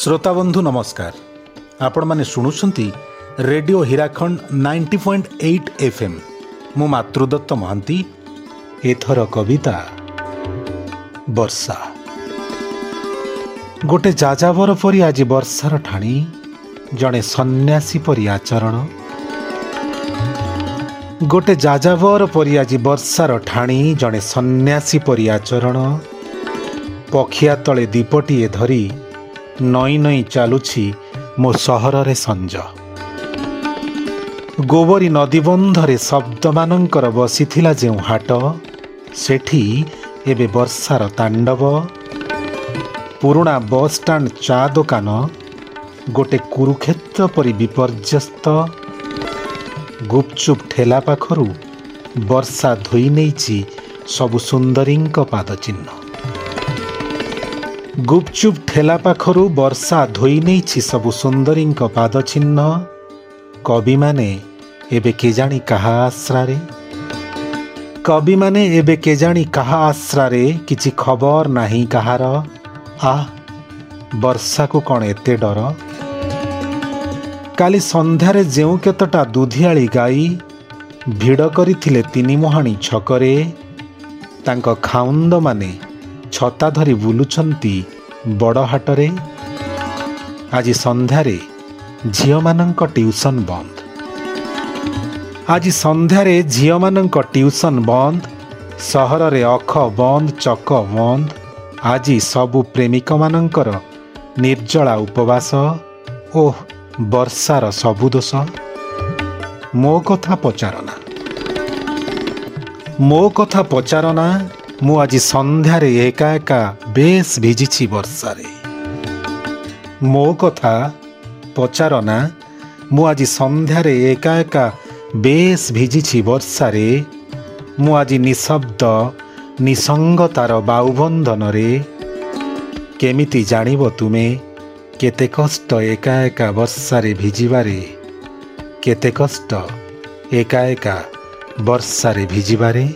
ଶ୍ରୋତାବନ୍ଧୁ ନମସ୍କାର। ଆପଣମାନେ ଶୁଣୁଛନ୍ତି radio Hirakhand ninety point eight F M ମୁଁ ମାତୃଦତ୍ତ ମହାନ୍ତି। ଏଥର କବିତା ବର୍ଷା। ଗୋଟେ ଯାଯାବର ପରି ଆଜି ବର୍ଷାର ଠାଣି ଜଣେ ସନ୍ନ୍ୟାସୀ ପରି ଆଚରଣ। ଗୋଟେ ଯାଯାବର ପରି ଆଜି ବର୍ଷାର ଠାଣି ଜଣେ ସନ୍ନ୍ୟାସୀ ପରି ଆଚରଣ। ପକ୍ଷିଆ ତଳେ ଦୀପଟିଏ ଧରି ନଈ ନଈ ଚାଲୁଛି ମୋ ସହରରେ ସଞ୍ଜ। ଗୋବରୀ ନଦୀବନ୍ଧରେ ଶବ୍ଦମାନଙ୍କର ବସିଥିଲା ଯେଉଁ ହାଟ ସେଠି ଏବେ ବର୍ଷାର ତାଣ୍ଡବ। ପୁରୁଣା ବସ୍ଷ୍ଟାଣ୍ଡ ଚା ଦୋକାନ ଗୋଟେ କୁରୁକ୍ଷେତ୍ର ପରି ବିପର୍ଯ୍ୟସ୍ତ। ଗୁପଚୁପ୍ ଠେଲା ପାଖରୁ ବର୍ଷା ଧୋଇ ନେଇଛି ସବୁ ସୁନ୍ଦରୀଙ୍କ ପାଦ ଚିହ୍ନ। ଗୁପଚୁପ୍ ଠେଲା ପାଖରୁ ବର୍ଷା ଧୋଇ ନେଇଛି ସବୁ ସୁନ୍ଦରୀଙ୍କ ପାଦ ଚିହ୍ନ କବିମାନେ ଏବେ କେଜାଣି କାହା ଆଶ୍ରାରେ? କବିମାନେ ଏବେ କେଜାଣି କାହା ଆଶ୍ରାରେ କିଛି ଖବର ନାହିଁ କାହାର। ଆଃ ବର୍ଷାକୁ କ'ଣ ଏତେ ଡର? କାଲି ସନ୍ଧ୍ୟାରେ ଯେଉଁ କେତେଟା ଦୁଧିଆଳି ଗାଈ ଭିଡ଼ କରିଥିଲେ ତିନିମୁହାଣୀ ଛକରେ ତାଙ୍କ ଖାଉନ୍ଦମାନେ ଛତା ଧରି ବୁଲୁଛନ୍ତି ବଡ଼ ହାଟରେ ଆଜି ସନ୍ଧ୍ୟାରେ ଝିଅମାନଙ୍କ ଟିଉସନ୍ ବନ୍ଦ। ଆଜି ସନ୍ଧ୍ୟାରେ ଝିଅମାନଙ୍କ ଟିଉସନ୍ ବନ୍ଦ ସହରରେ ଅଖ ବନ୍ଦ ଚକ ବନ୍ଦ ଆଜି ସବୁ ପ୍ରେମିକମାନଙ୍କର ନିର୍ଜଳା ଉପବାସ। ଓଃ ବର୍ଷାର ସବୁ ଦୋଷ। ମୋ କଥା ପଚାରନା। ମୋ କଥା ପଚାରନା ମୁଁ ଆଜି ସନ୍ଧ୍ୟାରେ ଏକା ଏକା ବେଶ ଭିଜିଛି ବର୍ଷାରେ। ମୋ କଥା ପଚାରନା ମୁଁ ଆଜି ସନ୍ଧ୍ୟାରେ ଏକା ଏକା ବେଶ ଭିଜିଛି ବର୍ଷାରେ ମୁଁ ଆଜି ନିଶବ୍ଦ ନିସଙ୍ଗତାର ବାଉବନ୍ଧନରେ। କେମିତି ଜାଣିବ ତୁମେ କେତେ କଷ୍ଟ ଏକା ଏକା ବର୍ଷାରେ ଭିଜିବାରେ? କେତେ କଷ୍ଟ ଏକା ଏକା ବର୍ଷାରେ ଭିଜିବାରେ?